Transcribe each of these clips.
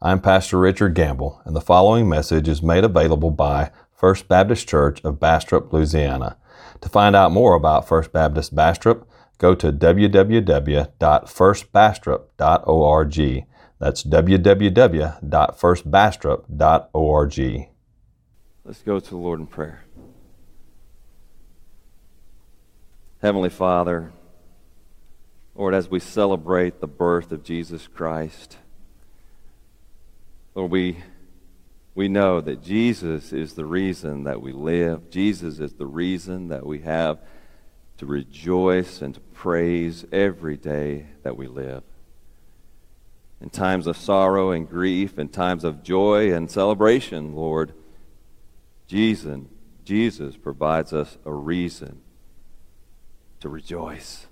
I'm Pastor Richard Gamble, and the following message is made available by First Baptist Church of Bastrop, Louisiana. To find out more about First Baptist Bastrop, go to www.firstbastrop.org. That's www.firstbastrop.org. Let's go to the Lord in prayer. Heavenly Father, Lord, as we celebrate the birth of Jesus Christ, Lord, we, we know that Jesus is the reason that we live. Jesus is the reason that we have to rejoice and to praise every day that we live. In times of sorrow and grief, in times of joy and celebration, Lord, Jesus, Jesus provides us a reason to rejoice.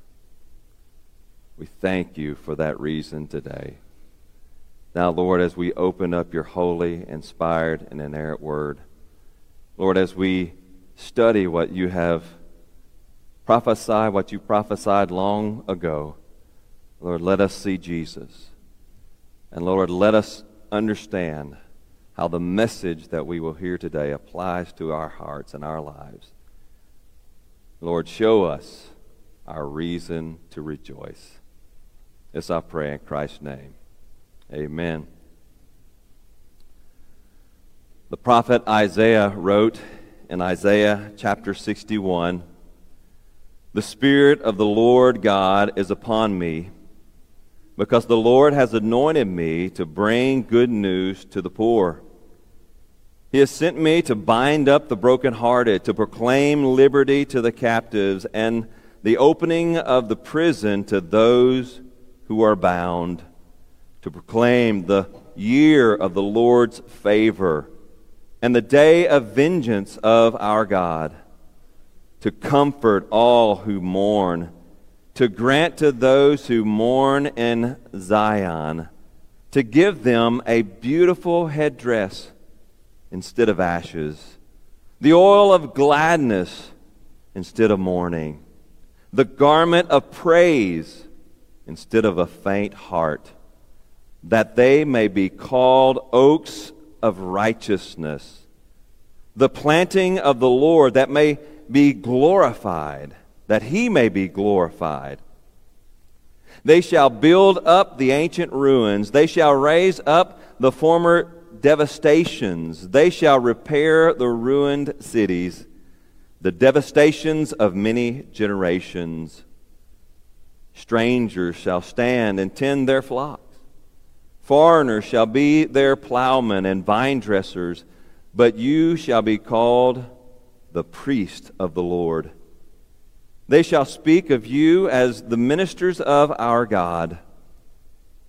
We thank you for that reason today. Now, Lord, as we open up your holy, inspired, and inerrant word, Lord, as we study what you have prophesied, what you prophesied long ago, Lord, let us see Jesus. And Lord, let us understand how the message that we will hear today applies to our hearts and our lives. Lord, show us our reason to rejoice. This I pray in Christ's name. Amen. The prophet Isaiah wrote in Isaiah chapter 61 The Spirit of the Lord God is upon me, because the Lord has anointed me to bring good news to the poor. He has sent me to bind up the brokenhearted, to proclaim liberty to the captives, and the opening of the prison to those who are bound, to proclaim the year of the Lord's favor and the day of vengeance of our God, to comfort all who mourn, to grant to those who mourn in Zion, to give them a beautiful headdress instead of ashes, the oil of gladness instead of mourning, the garment of praise instead of a faint heart, that they may be called oaks of righteousness, the planting of the Lord that may be glorified, that he may be glorified. They shall build up the ancient ruins, they shall raise up the former devastations, they shall repair the ruined cities, the devastations of many generations. Strangers shall stand and tend their flocks. Foreigners shall be their plowmen and vine dressers, but you shall be called the priest of the Lord. They shall speak of you as the ministers of our God.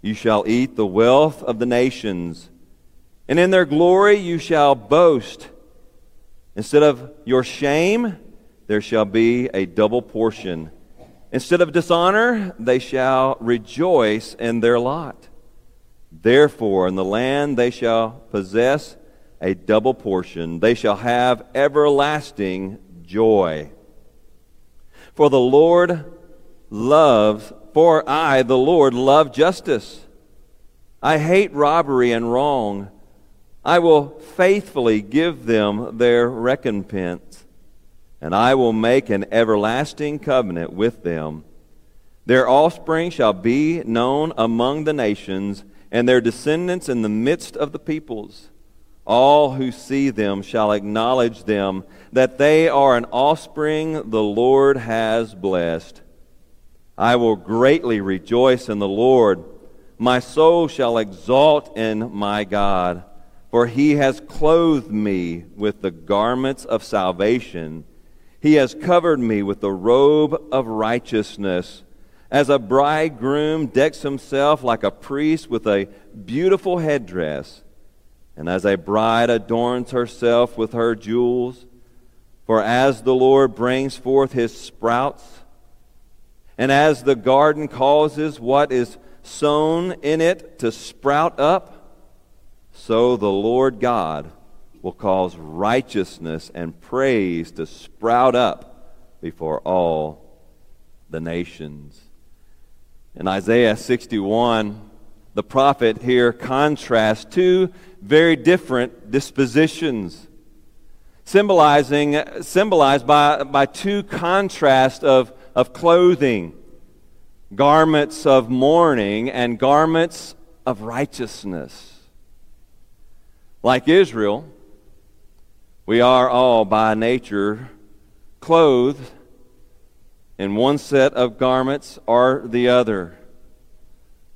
You shall eat the wealth of the nations, and in their glory you shall boast. Instead of your shame, there shall be a double portion. Instead of dishonor, they shall rejoice in their lot. Therefore, in the land they shall possess a double portion. They shall have everlasting joy. For the Lord loves, for I, the Lord, love justice. I hate robbery and wrong. I will faithfully give them their recompense and I will make an everlasting covenant with them. Their offspring shall be known among the nations, and their descendants in the midst of the peoples. All who see them shall acknowledge them, that they are an offspring the Lord has blessed. I will greatly rejoice in the Lord. My soul shall exalt in my God, for he has clothed me with the garments of salvation. He has covered me with the robe of righteousness. As a bridegroom decks himself like a priest with a beautiful headdress, and as a bride adorns herself with her jewels. For as the Lord brings forth his sprouts, and as the garden causes what is sown in it to sprout up, so the Lord God will cause righteousness and praise to sprout up before all the nations. In Isaiah 61, the prophet here contrasts two very different dispositions, symbolizing, symbolized by, by two contrasts of, of clothing garments of mourning and garments of righteousness. Like Israel, we are all by nature clothed in one set of garments or the other.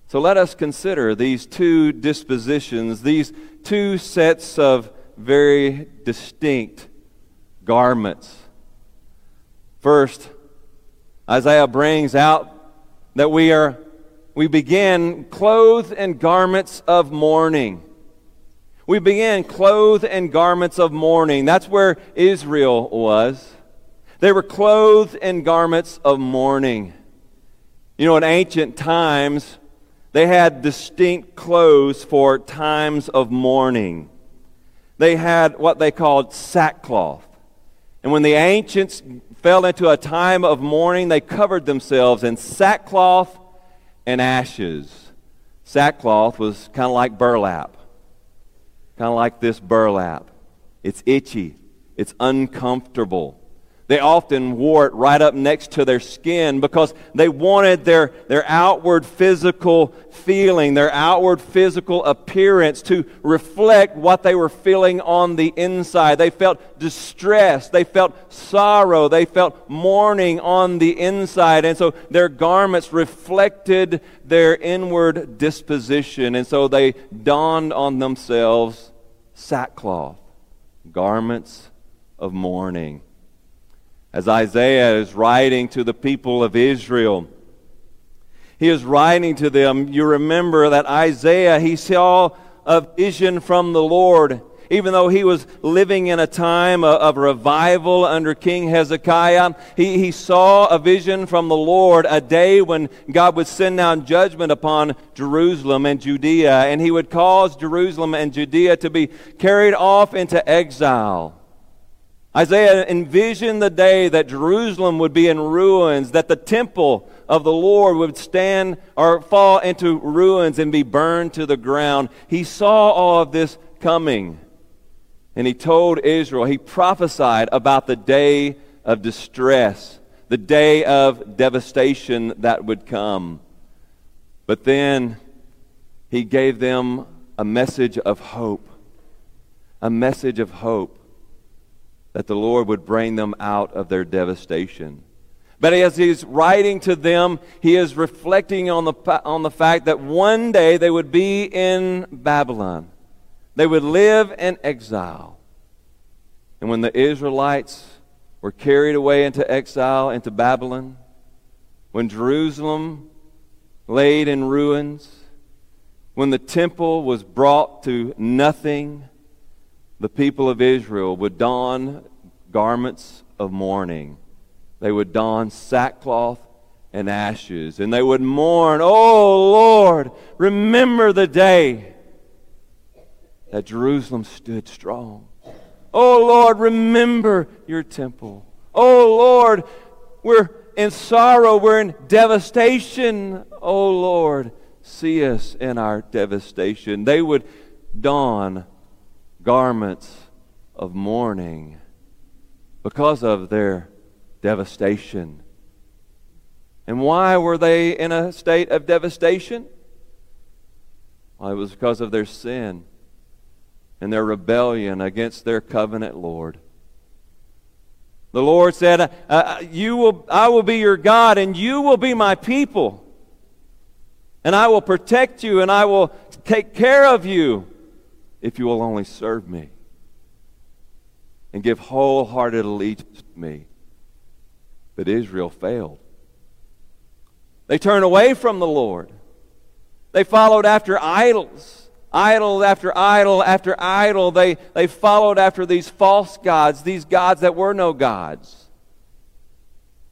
So let us consider these two dispositions, these two sets of very distinct garments. First, Isaiah brings out that we are we begin clothed in garments of mourning. We begin clothed in garments of mourning. That's where Israel was. They were clothed in garments of mourning. You know, in ancient times, they had distinct clothes for times of mourning. They had what they called sackcloth. And when the ancients fell into a time of mourning, they covered themselves in sackcloth and ashes. Sackcloth was kind of like burlap, kind of like this burlap. It's itchy, it's uncomfortable. They often wore it right up next to their skin because they wanted their, their outward physical feeling, their outward physical appearance to reflect what they were feeling on the inside. They felt distress, they felt sorrow, they felt mourning on the inside. And so their garments reflected their inward disposition. And so they donned on themselves sackcloth, garments of mourning as Isaiah is writing to the people of Israel. He is writing to them. You remember that Isaiah, he saw a vision from the Lord. Even though he was living in a time of, revival under King Hezekiah, he, he saw a vision from the Lord, a day when God would send down judgment upon Jerusalem and Judea, and he would cause Jerusalem and Judea to be carried off into exile. Isaiah envisioned the day that Jerusalem would be in ruins, that the temple of the Lord would stand or fall into ruins and be burned to the ground. He saw all of this coming. And he told Israel, he prophesied about the day of distress, the day of devastation that would come. But then he gave them a message of hope. A message of hope that the Lord would bring them out of their devastation. But as he's writing to them, he is reflecting on the, on the fact that one day they would be in Babylon. They would live in exile. And when the Israelites were carried away into exile, into Babylon, when Jerusalem laid in ruins, when the temple was brought to nothing, the people of Israel would don garments of mourning. They would don sackcloth and ashes, and they would mourn, Oh Lord, remember the day that Jerusalem stood strong. Oh Lord, remember your temple. Oh Lord, we're in sorrow, we're in devastation. Oh Lord, see us in our devastation. They would don garments of mourning because of their devastation. And why were they in a state of devastation? Well, it was because of their sin and their rebellion against their covenant Lord. The Lord said, uh, uh you will, I will be your God, and you will be my people. And I will protect you, and I will take care of you if you will only serve me and give wholehearted allegiance to me. But Israel failed. They turned away from the Lord. They followed after idols. Idol after idol after idol. They, they followed after these false gods, these gods that were no gods.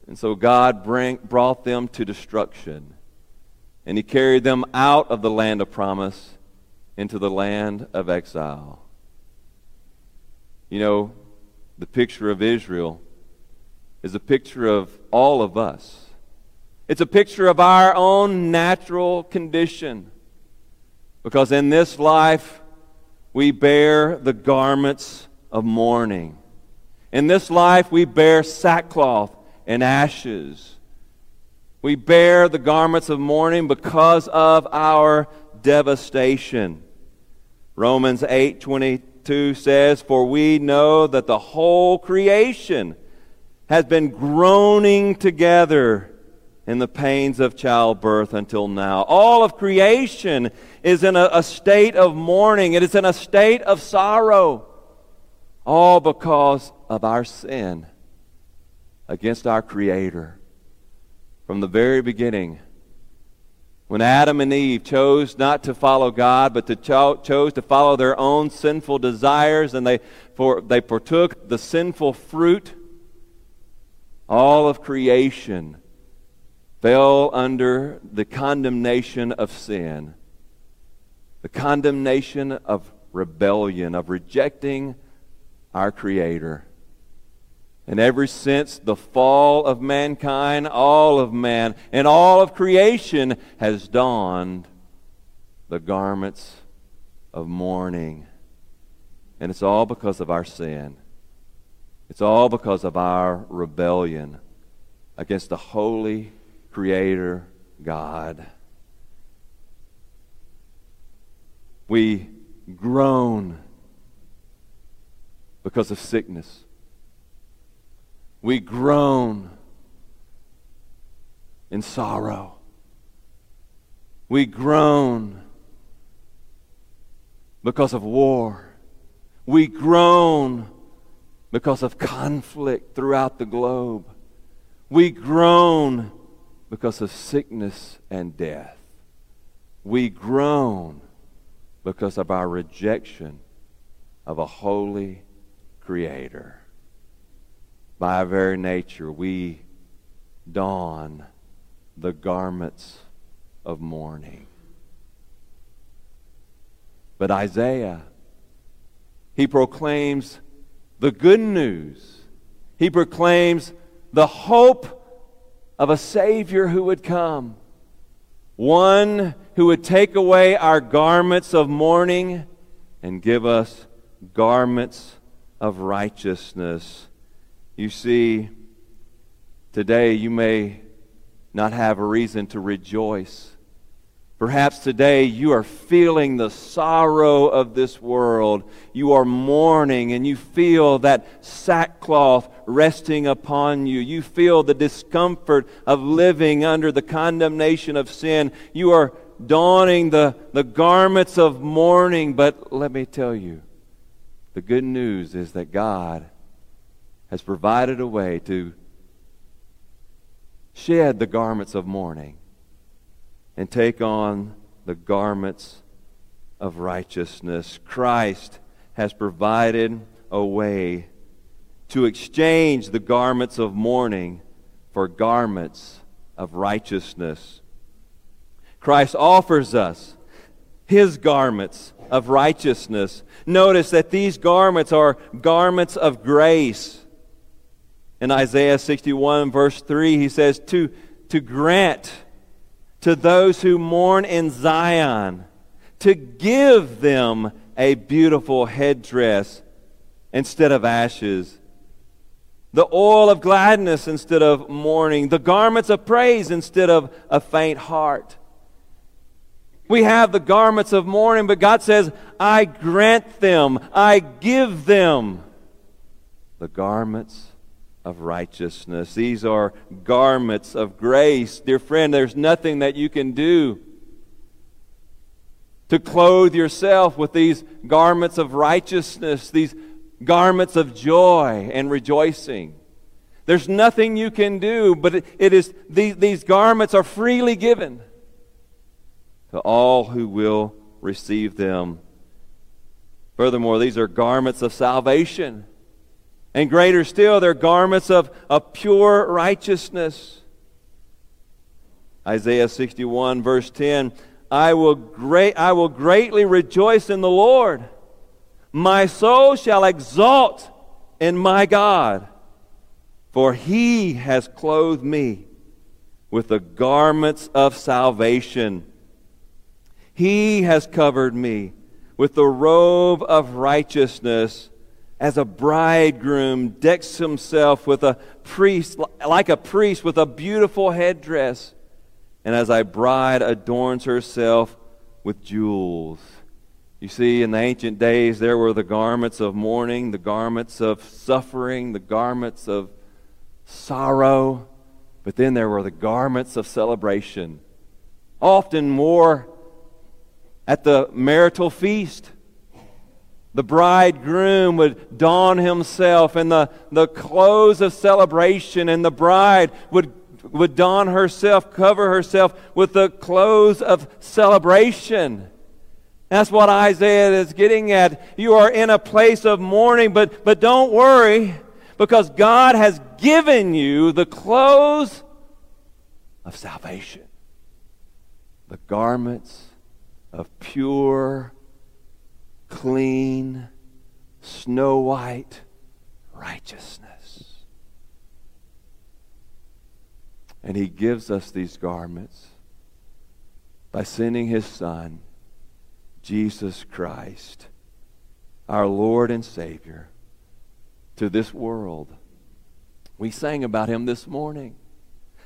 And so God bring, brought them to destruction. And He carried them out of the land of promise into the land of exile. You know, the picture of Israel is a picture of all of us. It's a picture of our own natural condition. Because in this life, we bear the garments of mourning. In this life, we bear sackcloth and ashes. We bear the garments of mourning because of our devastation. Romans 8:22 says, "For we know that the whole creation has been groaning together in the pains of childbirth until now. All of creation is in a, a state of mourning, it is in a state of sorrow, all because of our sin against our Creator. From the very beginning, when Adam and Eve chose not to follow God, but to cho- chose to follow their own sinful desires, and they, for, they partook the sinful fruit, all of creation fell under the condemnation of sin, the condemnation of rebellion, of rejecting our Creator. And ever since the fall of mankind, all of man and all of creation has donned the garments of mourning. And it's all because of our sin. It's all because of our rebellion against the holy Creator God. We groan because of sickness. We groan in sorrow. We groan because of war. We groan because of conflict throughout the globe. We groan because of sickness and death. We groan because of our rejection of a holy Creator. By our very nature, we don the garments of mourning. But Isaiah, he proclaims the good news. He proclaims the hope of a Savior who would come, one who would take away our garments of mourning and give us garments of righteousness. You see, today you may not have a reason to rejoice Perhaps today you are feeling the sorrow of this world. You are mourning and you feel that sackcloth resting upon you. You feel the discomfort of living under the condemnation of sin. You are donning the, the garments of mourning. But let me tell you, the good news is that God has provided a way to shed the garments of mourning and take on the garments of righteousness. Christ has provided a way to exchange the garments of mourning for garments of righteousness. Christ offers us his garments of righteousness. Notice that these garments are garments of grace. In Isaiah 61, verse 3, he says, To, to grant to those who mourn in Zion, to give them a beautiful headdress instead of ashes, the oil of gladness instead of mourning, the garments of praise instead of a faint heart. We have the garments of mourning, but God says, I grant them, I give them the garments of righteousness. These are garments of grace. Dear friend, there's nothing that you can do to clothe yourself with these garments of righteousness, these garments of joy and rejoicing. There's nothing you can do, but it, it is these, these garments are freely given to all who will receive them. Furthermore, these are garments of salvation. And greater still, their garments of, of pure righteousness. Isaiah 61, verse 10 I will, great, I will greatly rejoice in the Lord. My soul shall exult in my God, for he has clothed me with the garments of salvation. He has covered me with the robe of righteousness as a bridegroom decks himself with a priest like a priest with a beautiful headdress and as a bride adorns herself with jewels you see in the ancient days there were the garments of mourning the garments of suffering the garments of sorrow but then there were the garments of celebration often more at the marital feast. The bridegroom would don himself in the, the clothes of celebration, and the bride would, would don herself, cover herself with the clothes of celebration. That's what Isaiah is getting at. You are in a place of mourning, but, but don't worry, because God has given you the clothes of salvation, the garments of pure, clean, snow white righteousness. And he gives us these garments by sending his Son, Jesus Christ, our Lord and Savior, to this world. We sang about him this morning,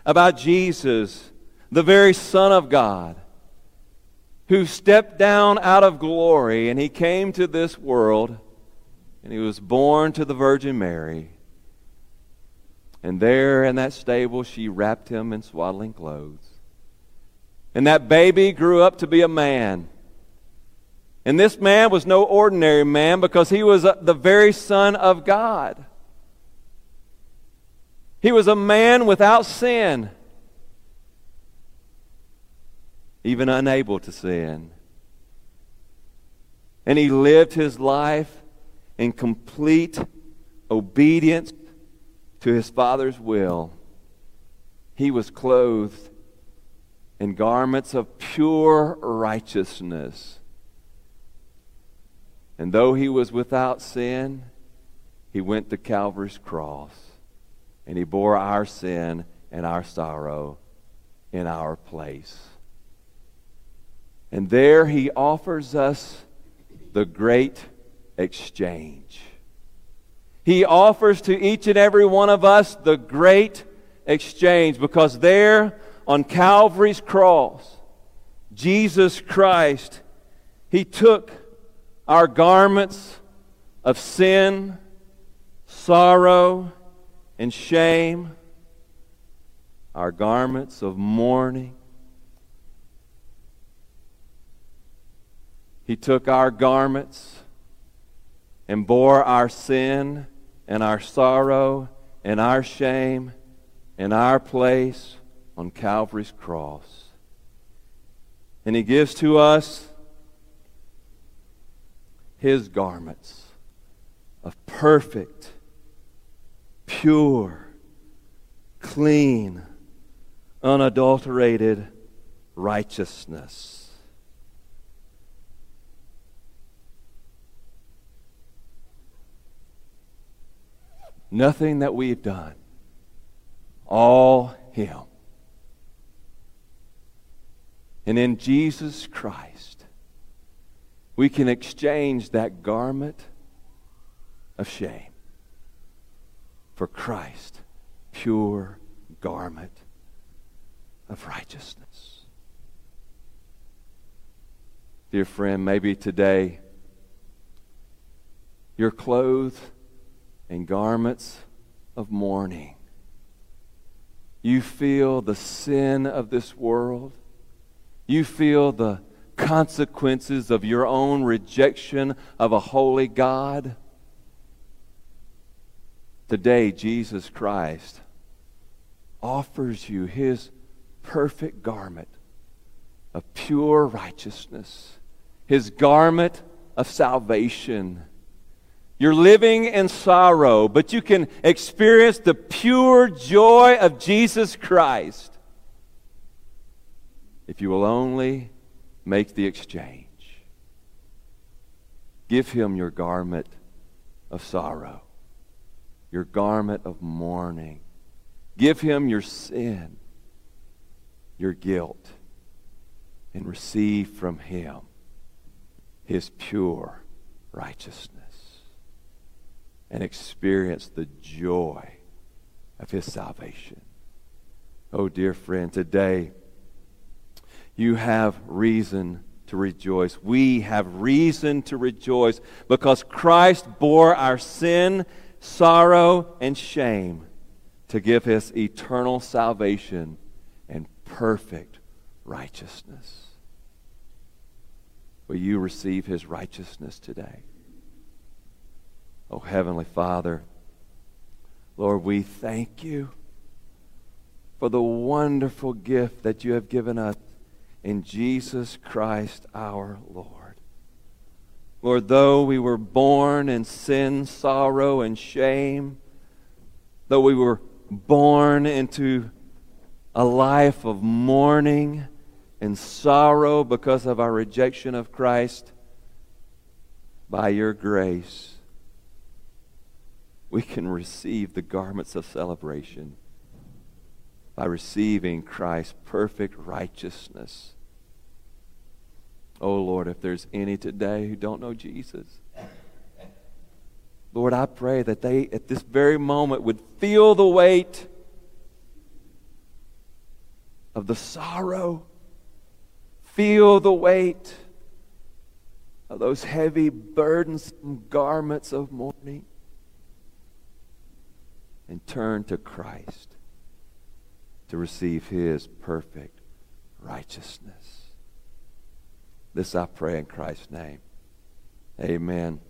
about Jesus, the very Son of God who stepped down out of glory and he came to this world and he was born to the Virgin Mary. And there in that stable, she wrapped him in swaddling clothes. And that baby grew up to be a man. And this man was no ordinary man because he was uh, the very Son of God. He was a man without sin even unable to sin. And he lived his life in complete obedience to his Father's will. He was clothed in garments of pure righteousness. And though he was without sin, he went to Calvary's cross and he bore our sin and our sorrow in our place. And there he offers us the great exchange. He offers to each and every one of us the great exchange because there on Calvary's cross, Jesus Christ, he took our garments of sin, sorrow, and shame, our garments of mourning, He took our garments and bore our sin and our sorrow and our shame in our place on Calvary's cross. And He gives to us His garments of perfect, pure, clean, unadulterated righteousness. Nothing that we've done. All Him. And in Jesus Christ, we can exchange that garment of shame for Christ, pure garment of righteousness. Dear friend, maybe today you're clothed and garments of mourning. You feel the sin of this world. You feel the consequences of your own rejection of a holy God. Today, Jesus Christ offers you his perfect garment of pure righteousness, his garment of salvation you're living in sorrow, but you can experience the pure joy of Jesus Christ if you will only make the exchange. Give him your garment of sorrow, your garment of mourning. Give him your sin, your guilt, and receive from Him His pure righteousness and experience the joy of His salvation. Oh, dear friend, today you have reason to rejoice. We have reason to rejoice because Christ bore our sin, sorrow, and shame to give us eternal salvation and perfect righteousness. Will you receive his righteousness today? Oh, Heavenly Father, Lord, we thank you for the wonderful gift that you have given us in Jesus Christ our Lord. Lord, though we were born in sin, sorrow, and shame, though we were born into a life of mourning and sorrow because of our rejection of Christ, by your grace, we can receive the garments of celebration by receiving Christ's perfect righteousness. Oh Lord, if there's any today who don't know Jesus, Lord, I pray that they at this very moment would feel the weight of the sorrow, feel the weight of those heavy, burdensome garments of mourning, and turn to Christ to receive his perfect righteousness. This I pray in Christ's name. Amen.